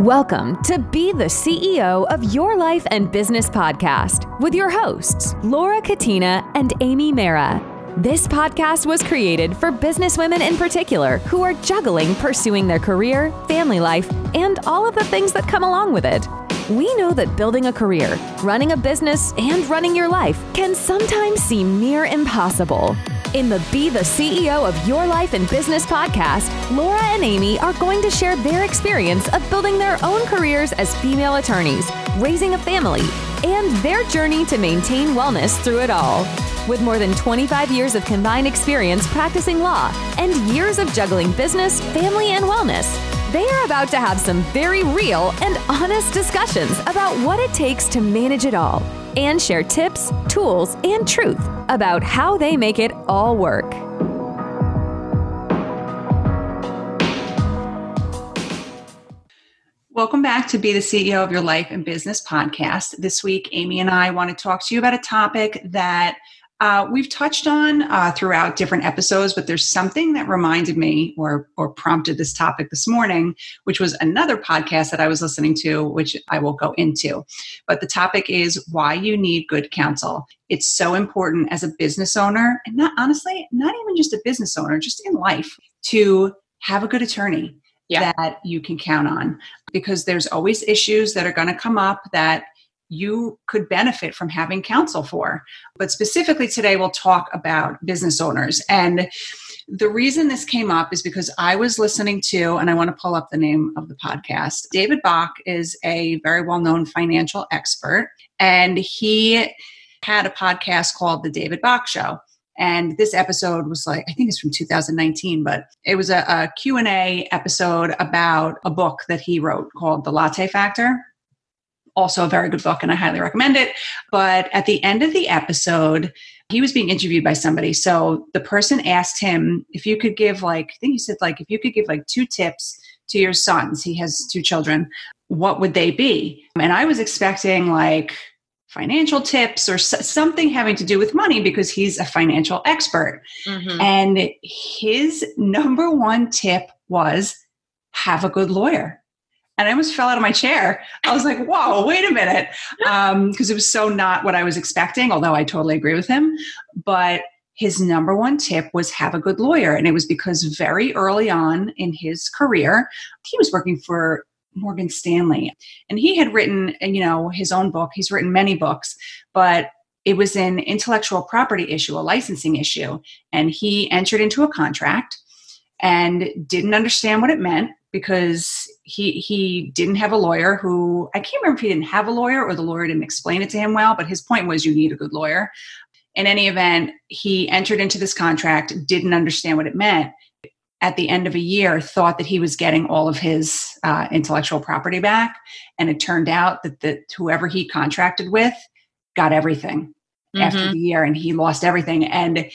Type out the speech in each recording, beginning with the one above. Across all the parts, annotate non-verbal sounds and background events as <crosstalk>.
Welcome to Be the CEO of Your Life and Business podcast with your hosts, Laura Katina and Amy Mara. This podcast was created for businesswomen in particular who are juggling pursuing their career, family life, and all of the things that come along with it. We know that building a career, running a business, and running your life can sometimes seem near impossible. In the Be the CEO of Your Life and Business podcast, Laura and Amy are going to share their experience of building their own careers as female attorneys, raising a family, and their journey to maintain wellness through it all. With more than 25 years of combined experience practicing law and years of juggling business, family, and wellness, they are about to have some very real and honest discussions about what it takes to manage it all and share tips, tools, and truth about how they make it all work. Welcome back to Be the CEO of Your Life and Business podcast. This week, Amy and I want to talk to you about a topic that uh, we've touched on uh, throughout different episodes, but there's something that reminded me or or prompted this topic this morning, which was another podcast that I was listening to, which I will go into. But the topic is why you need good counsel. It's so important as a business owner, and not honestly, not even just a business owner, just in life, to have a good attorney yeah. that you can count on because there's always issues that are going to come up that you could benefit from having counsel for. But specifically today, we'll talk about business owners. And the reason this came up is because I was listening to, and I want to pull up the name of the podcast. David Bach is a very well known financial expert, and he had a podcast called The David Bach Show. And this episode was like, I think it's from 2019, but it was a, a Q&A episode about a book that he wrote called The Latte Factor also a very good book and I highly recommend it. But at the end of the episode, he was being interviewed by somebody. So the person asked him if you could give, like, I think he said, like, if you could give like two tips to your sons, he has two children, what would they be? And I was expecting like financial tips or something having to do with money because he's a financial expert. Mm-hmm. And his number one tip was have a good lawyer and I almost fell out of my chair. I was like, whoa, wait a minute. Because um, it was so not what I was expecting, although I totally agree with him. But his number one tip was have a good lawyer. And it was because very early on in his career, he was working for Morgan Stanley. And he had written, you know, his own book. He's written many books, but it was an intellectual property issue, a licensing issue. And he entered into a contract and didn't understand what it meant because he he didn't have a lawyer who I can't remember if he didn't have a lawyer or the lawyer didn't explain it to him well, but his point was you need a good lawyer. In any event, he entered into this contract, didn't understand what it meant. At the end of a year, thought that he was getting all of his uh, intellectual property back, and it turned out that that whoever he contracted with got everything mm-hmm. after the year, and he lost everything. And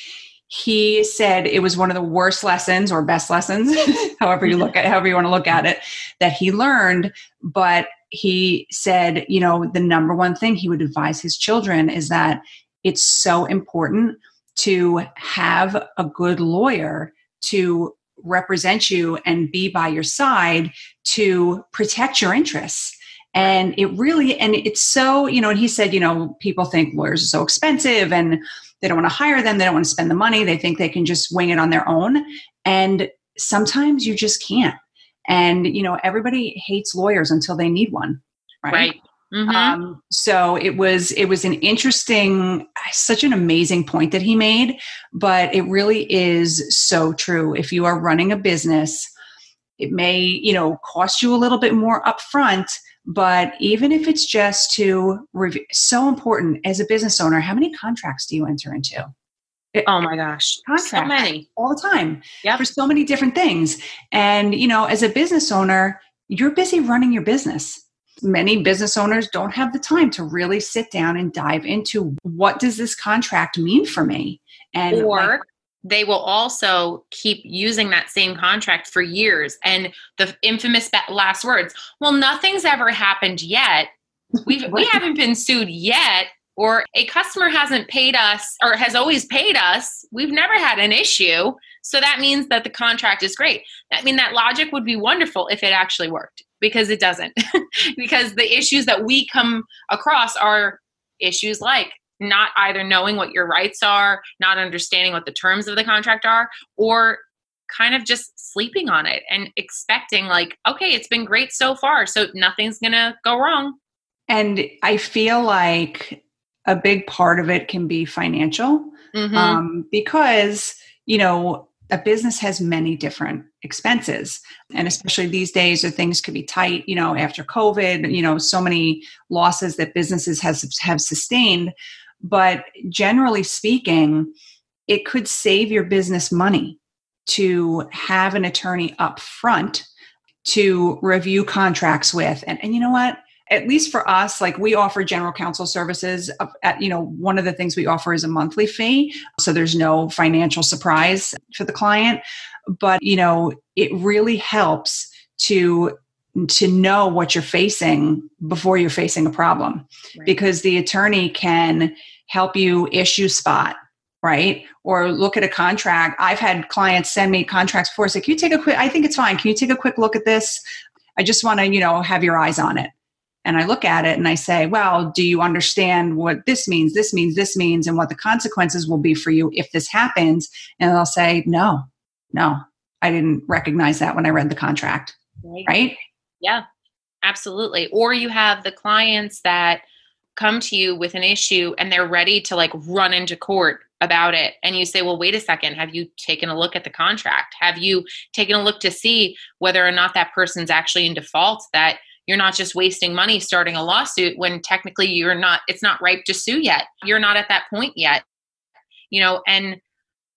he said it was one of the worst lessons or best lessons <laughs> however you look at however you want to look at it that he learned. But he said you know the number one thing he would advise his children is that it's so important to have a good lawyer to represent you and be by your side to protect your interests. And it really and it's so you know and he said you know people think lawyers are so expensive and they don't want to hire them. They don't want to spend the money. They think they can just wing it on their own. And sometimes you just can't. And, you know, everybody hates lawyers until they need one. Right. right. Mm-hmm. Um, so it was it was an interesting, such an amazing point that he made, but it really is so true. If you are running a business, it may you know cost you a little bit more upfront, but even if it's just to review, so important as a business owner, how many contracts do you enter into? Oh my gosh, contracts so many all the time yep. for so many different things. And you know, as a business owner, you're busy running your business. Many business owners don't have the time to really sit down and dive into what does this contract mean for me, and or like, they will also keep using that same contract for years. And the infamous last words, well, nothing's ever happened yet. We've, we haven't been sued yet. or a customer hasn't paid us or has always paid us. We've never had an issue. So that means that the contract is great. I mean, that logic would be wonderful if it actually worked because it doesn't. <laughs> because the issues that we come across are issues like not either knowing what your rights are, not understanding what the terms of the contract are, or kind of just sleeping on it and expecting, like, okay, it's been great so far, so nothing's going to go wrong. And I feel like a big part of it can be financial mm-hmm. um, because, you know, a business has many different expenses and especially these days where things could be tight you know after covid you know so many losses that businesses has have sustained but generally speaking it could save your business money to have an attorney up front to review contracts with. And, and you know what? At least for us like we offer general counsel services at you know one of the things we offer is a monthly fee so there's no financial surprise for the client. But you know it really helps to to know what you're facing before you're facing a problem. Right. because the attorney can help you issue spot right or look at a contract i've had clients send me contracts before say can you take a quick i think it's fine can you take a quick look at this i just want to you know have your eyes on it and I look at it and I say, well, do you understand what this means, this means, this means, and what the consequences will be for you if this happens? And they'll say, no, no, I didn't recognize that when I read the contract. Right. right? Yeah, absolutely. Or you have the clients that come to you with an issue and they're ready to like run into court about it and you say well wait a second. Have you taken a look at the contract? Have you taken a look to see whether or not that person's actually in default that you're not just wasting money starting a lawsuit when technically you're not it's not ripe to sue yet. You're not at that point yet. You know and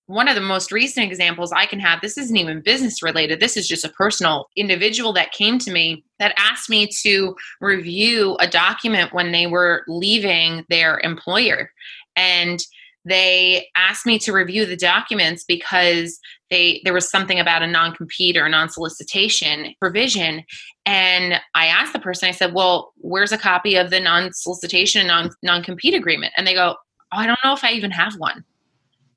one of the most recent examples I can have, this isn't even business related. This is just a personal individual that came to me that asked me to review a document when they were leaving their employer. And they asked me to review the documents because they there was something about a non-compete or non-solicitation provision and i asked the person i said well where's a copy of the non-solicitation and non- non-compete agreement and they go oh, i don't know if i even have one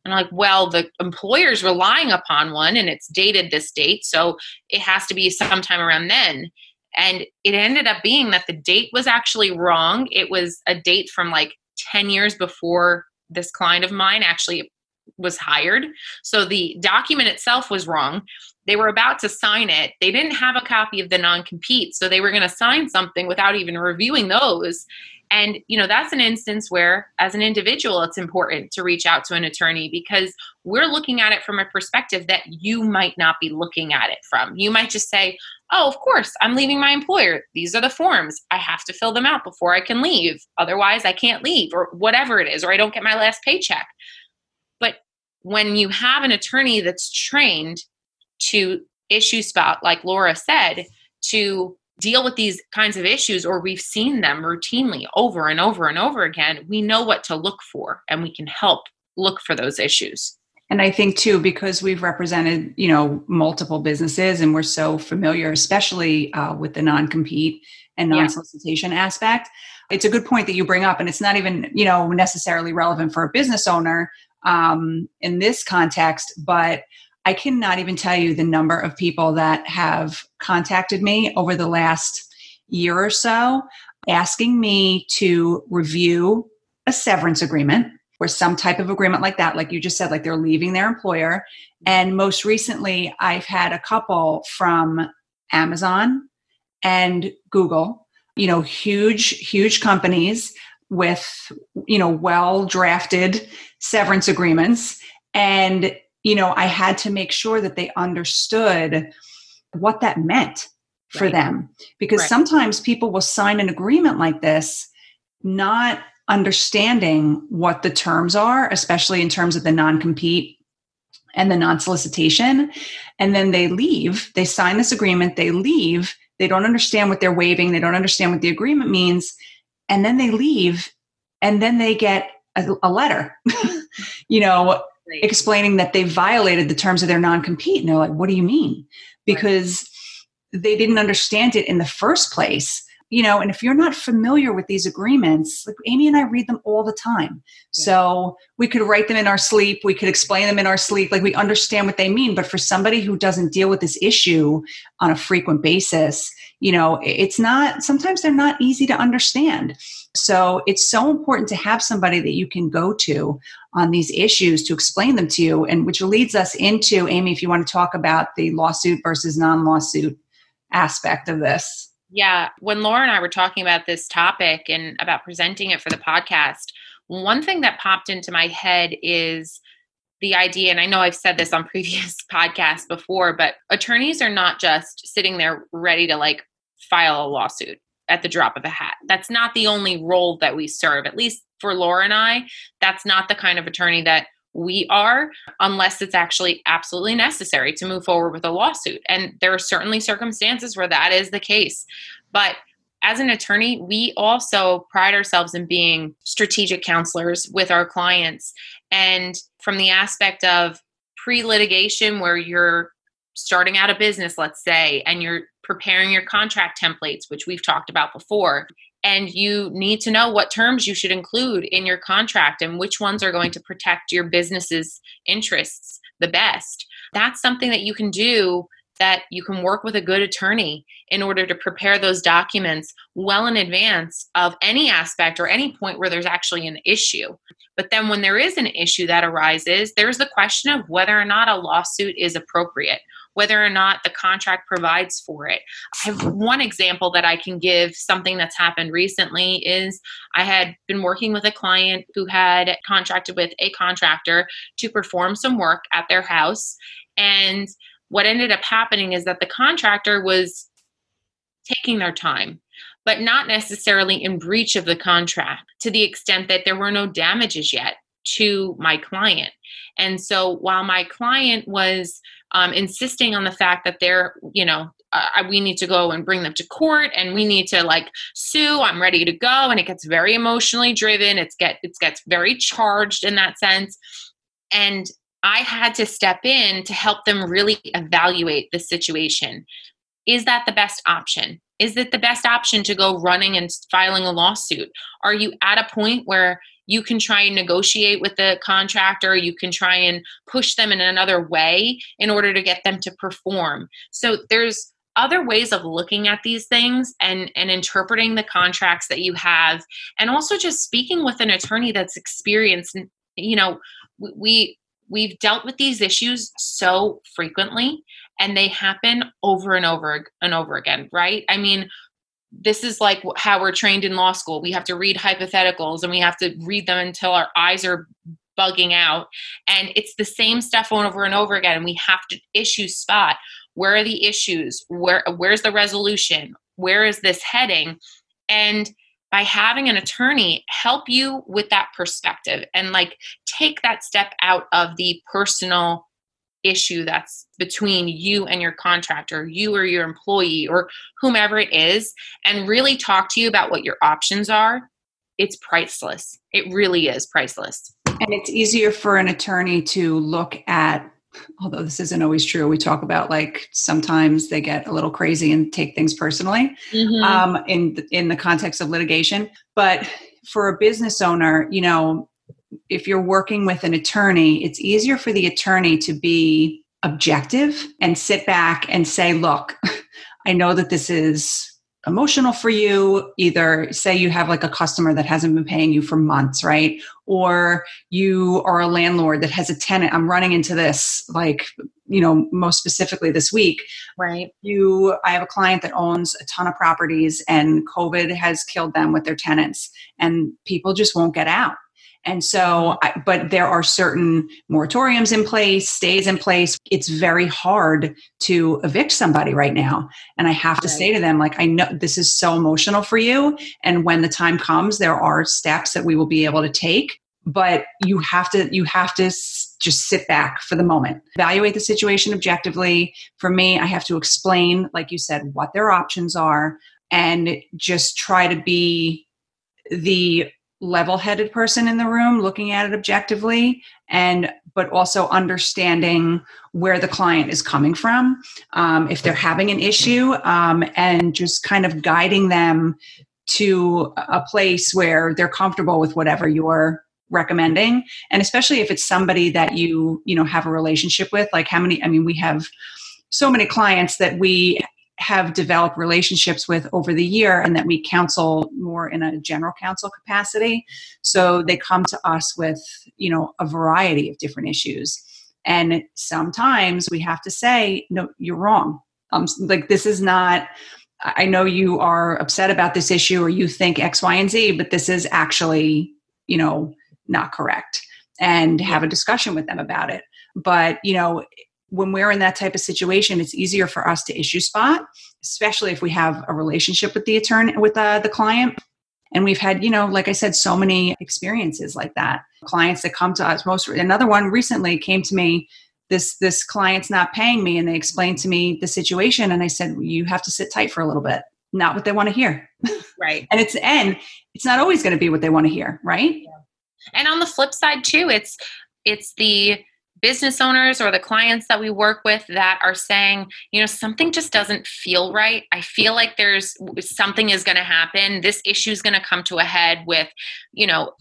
and i'm like well the employer's relying upon one and it's dated this date so it has to be sometime around then and it ended up being that the date was actually wrong it was a date from like 10 years before this client of mine actually was hired. So the document itself was wrong. They were about to sign it. They didn't have a copy of the non compete. So they were going to sign something without even reviewing those. And, you know, that's an instance where, as an individual, it's important to reach out to an attorney because we're looking at it from a perspective that you might not be looking at it from. You might just say, Oh, of course, I'm leaving my employer. These are the forms. I have to fill them out before I can leave. Otherwise, I can't leave, or whatever it is, or I don't get my last paycheck. But when you have an attorney that's trained to issue spot, like Laura said, to deal with these kinds of issues or we've seen them routinely over and over and over again, we know what to look for and we can help look for those issues. And I think too, because we've represented, you know, multiple businesses and we're so familiar, especially uh, with the non-compete and non-solicitation yeah. aspect, it's a good point that you bring up. And it's not even, you know, necessarily relevant for a business owner um, in this context, but I cannot even tell you the number of people that have contacted me over the last year or so asking me to review a severance agreement or some type of agreement like that, like you just said, like they're leaving their employer. And most recently, I've had a couple from Amazon and Google, you know, huge, huge companies with, you know, well drafted severance agreements. And you know, I had to make sure that they understood what that meant for right. them. Because right. sometimes people will sign an agreement like this not understanding what the terms are, especially in terms of the non compete and the non solicitation. And then they leave, they sign this agreement, they leave, they don't understand what they're waiving, they don't understand what the agreement means. And then they leave, and then they get a, a letter, <laughs> you know, right. explaining that they violated the terms of their non-compete. And they're like what do you mean? Because right. they didn't understand it in the first place. You know and if you're not familiar with these agreements like amy and i read them all the time. Yeah. so we could write them in our sleep. We could explain them in our sleep. Like we understand what they mean. But for somebody who doesn't deal with this issue on a frequent basis you know it's not sometimes they're not easy to understand. So it's so important to have somebody that you can go to on these issues to explain them to you and which leads us into amy if you want to talk about the lawsuit versus non-lawsuit aspect of this yeah. When Laura and I were talking about this topic and about presenting it for the podcast, one thing that popped into my head is the idea, and I know I've said this on <laughs> previous podcasts before, but attorneys are not just sitting there ready to like file a lawsuit at the drop of a hat. That's not the only role that we serve. At least for Laura and I, that's not the kind of attorney that we are unless it's actually absolutely necessary to move forward with a lawsuit. And there are certainly circumstances where that is the case. But as an attorney, we also pride ourselves in being strategic counselors with our clients. And from the aspect of pre litigation, where you're starting out a business, let's say, and you're preparing your contract templates, which we've talked about before, and you need to know what terms you should include in your contract and which ones are going to protect your business's interests the best. That's something that you can do that you can work with a good attorney in order to prepare those documents well in advance of any aspect or any point where there's actually an issue. But then when there is an issue that arises, there's the question of whether or not a lawsuit is appropriate whether or not the contract provides for it. I have one example that I can give, something that's happened recently is I had been working with a client who had contracted with a contractor to perform some work at their house. And what ended up happening is that the contractor was taking their time but not necessarily in breach of the contract to the extent that there were no damages yet to my client. And so while my client was um, insisting on the fact that they're, you know, uh, we need to go and bring them to court and we need to like sue. I'm ready to go. And it gets very emotionally driven. It's get it gets very charged in that sense. And i had to step in to help them really evaluate the situation. Is that the best option? Is it the best option to go running and filing a lawsuit? Are you at a point where you can try and negotiate with the contractor. You can try and push them in another way in order to get them to perform. So there's other ways of looking at these things and and interpreting the contracts that you have and also just speaking with an attorney that's experienced. You know we we've dealt with these issues so frequently and they happen over and over and over again right? I mean this is like how we're trained in law school. We have to read hypotheticals and we have to read them until our eyes are bugging out. And it's the same stuff over and over again. And we have to issue spot. Where are the issues? Where where's the resolution? Where is this heading? And by having an attorney help you with that perspective and like take that step out of the personal issue that's between you and your contractor, you or your employee, or whomever it is, and really talk to you about what your options are, it's priceless. It really is priceless. And it's easier for an attorney to look at, although this isn't always true, we talk about like sometimes they get a little crazy and take things personally mm-hmm. um, in, in the context of litigation. But for a business owner, you know, if you're working with an attorney, it's easier for the attorney to be objective and sit back and say, look, <laughs> I know that this is emotional for you. Either say you have like a customer that hasn't been paying you for months, right? Or you are a landlord that has a tenant. I'm running into this, like, you know, most specifically this week. Right. You, I have a client that owns a ton of properties and COVID has killed them with their tenants and people just won't get out and so, but there are certain moratoriums in place, stays in place. It's very hard to evict somebody right now. And I have to right. say to them, like, I know this is so emotional for you. And when the time comes, there are steps that we will be able to take. But you have to, you have to just sit back for the moment, evaluate the situation objectively. For me, I have to explain, like you said, what their options are and just try to be the level-headed person in the room looking at it objectively and but also understanding where the client is coming from um, if they're having an issue um, and just kind of guiding them to a place where they're comfortable with whatever you're recommending. And especially if it's somebody that you you know have a relationship with like how many i mean we have so many clients that we have developed relationships with over the year and that we counsel more in a general counsel capacity. So they come to us with you know a variety of different issues. And sometimes we have to say no you're wrong. Um, like this is not i know you are upset about this issue or you think x y and z but this is actually you know not correct. And have a discussion with them about it. But you know when we're in that type of situation, it's easier for us to issue spot, especially if we have a relationship with the attorney, with uh, the client. And we've had, you know, like I said, so many experiences like that. Clients that come to us. Most another one recently came to me. This this client's not paying me, and they explained to me the situation, and I said, you have to sit tight for a little bit. Not what they want to hear, <laughs> right? and it's and it's not always going to be what they want to hear, right? Yeah. And on the flip side too, it's it's the business owners or the clients that we work with that are saying, you know, something just doesn't feel right. I feel like there's something is going to happen. This issue is going to come to a head with, you know,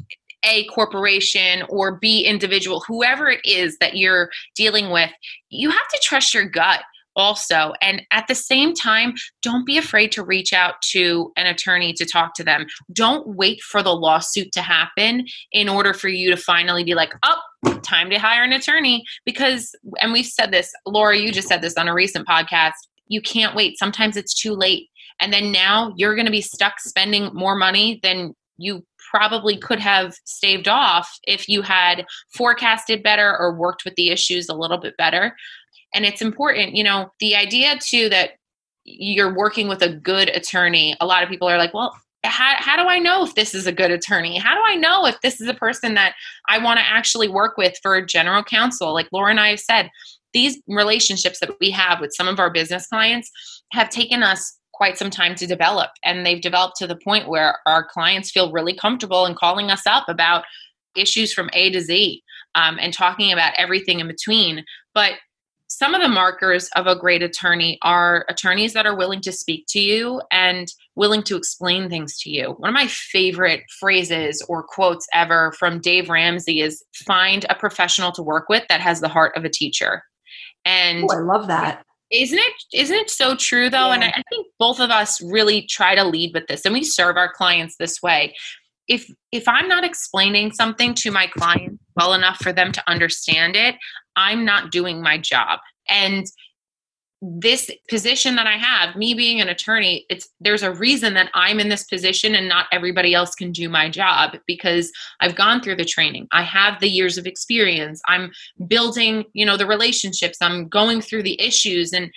a corporation or B individual, whoever it is that you're dealing with, you have to trust your gut also. And at the same time, don't be afraid to reach out to an attorney to talk to them. Don't wait for the lawsuit to happen in order for you to finally be like, oh, time to hire an attorney. Because, and we've said this, Laura, you just said this on a recent podcast, you can't wait. Sometimes it's too late. And then now you're going to be stuck spending more money than you probably could have staved off if you had forecasted better or worked with the issues a little bit better. And it's important, you know, the idea too that you're working with a good attorney. A lot of people are like, well, how, how do I know if this is a good attorney? How do I know if this is a person that I want to actually work with for general counsel? Like Laura and I have said, these relationships that we have with some of our business clients have taken us quite some time to develop. And they've developed to the point where our clients feel really comfortable in calling us up about issues from A to Z um, and talking about everything in between. But some of the markers of a great attorney are attorneys that are willing to speak to you and willing to explain things to you. One of my favorite phrases or quotes ever from Dave Ramsey is find a professional to work with that has the heart of a teacher. And Ooh, I love that. Isn't it isn't it so true though? Yeah. And I think both of us really try to lead with this and we serve our clients this way. If if I'm not explaining something to my client well enough for them to understand it, I'm not doing my job. And this position that I have, me being an attorney, it's there's a reason that I'm in this position and not everybody else can do my job because I've gone through the training. I have the years of experience. I'm building, you know, the relationships. I'm going through the issues and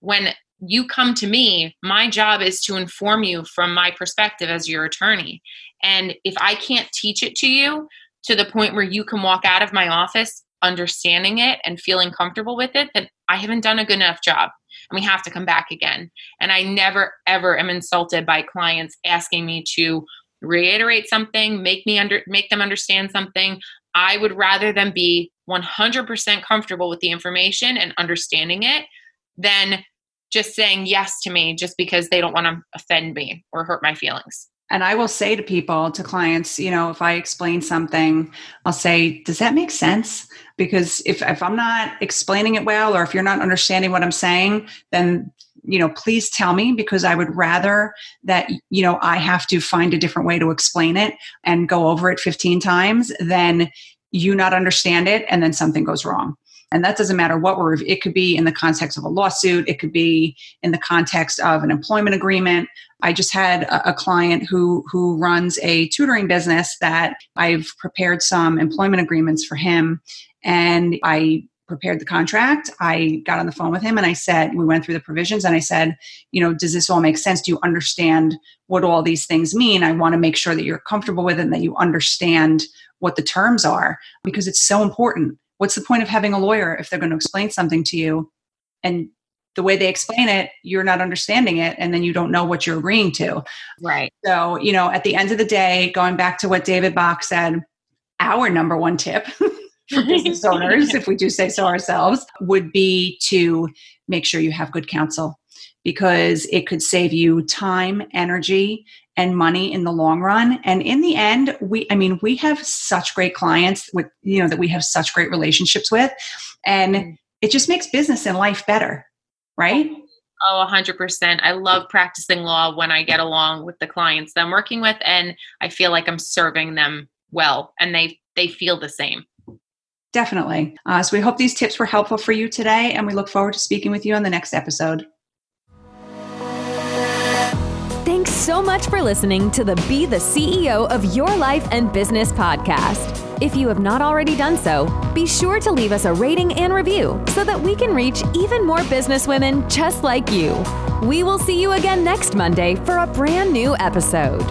when you come to me, my job is to inform you from my perspective as your attorney. And if I can't teach it to you to the point where you can walk out of my office understanding it and feeling comfortable with it that I haven't done a good enough job. And we have to come back again. And I never, ever am insulted by clients asking me to reiterate something, make me under make them understand something. I would rather them be 100% comfortable with the information and understanding it than just saying yes to me just because they don't want to offend me or hurt my feelings. And I will say to people, to clients, you know, if I explain something, I'll say, does that make sense? Because if, if I'm not explaining it well, or if you're not understanding what I'm saying, then, you know, please tell me because I would rather that, you know, I have to find a different way to explain it and go over it 15 times than you not understand it and then something goes wrong and that doesn't matter what we're it could be in the context of a lawsuit it could be in the context of an employment agreement I just had a, a client who who runs a tutoring business that I've prepared some employment agreements for him, and I prepared the contract. I got on the phone with him and I said, we went through the provisions and I said, you know, does this all make sense? Do you understand what all these things mean? I want to make sure that you're comfortable with it and that you understand what the terms are because it's so important. What's the point of having a lawyer if they're going to explain something to you and the way they explain it, you're not understanding it, and then you don't know what you're agreeing to. Right. So, you know, at the end of the day, going back to what David Bach said, our number one tip <laughs> for business <laughs> owners, if we do say so ourselves, would be to make sure you have good counsel because it could save you time, energy, and money in the long run. And in the end, we, I mean, we have such great clients with, you know, that we have such great relationships with. And mm. it just makes business and life better, right? Oh, 100%. I love practicing law when I get along with the clients that I'm working with, and I feel like I'm serving them well, and they they feel the same. Definitely. Uh, so we hope these tips were helpful for you today, and we look forward to speaking with you on the next episode. So much for listening to the Be the CEO of Your Life and Business podcast. If you have not already done so, be sure to leave us a rating and review so that we can reach even more businesswomen just like you. We will see you again next Monday for a brand new episode.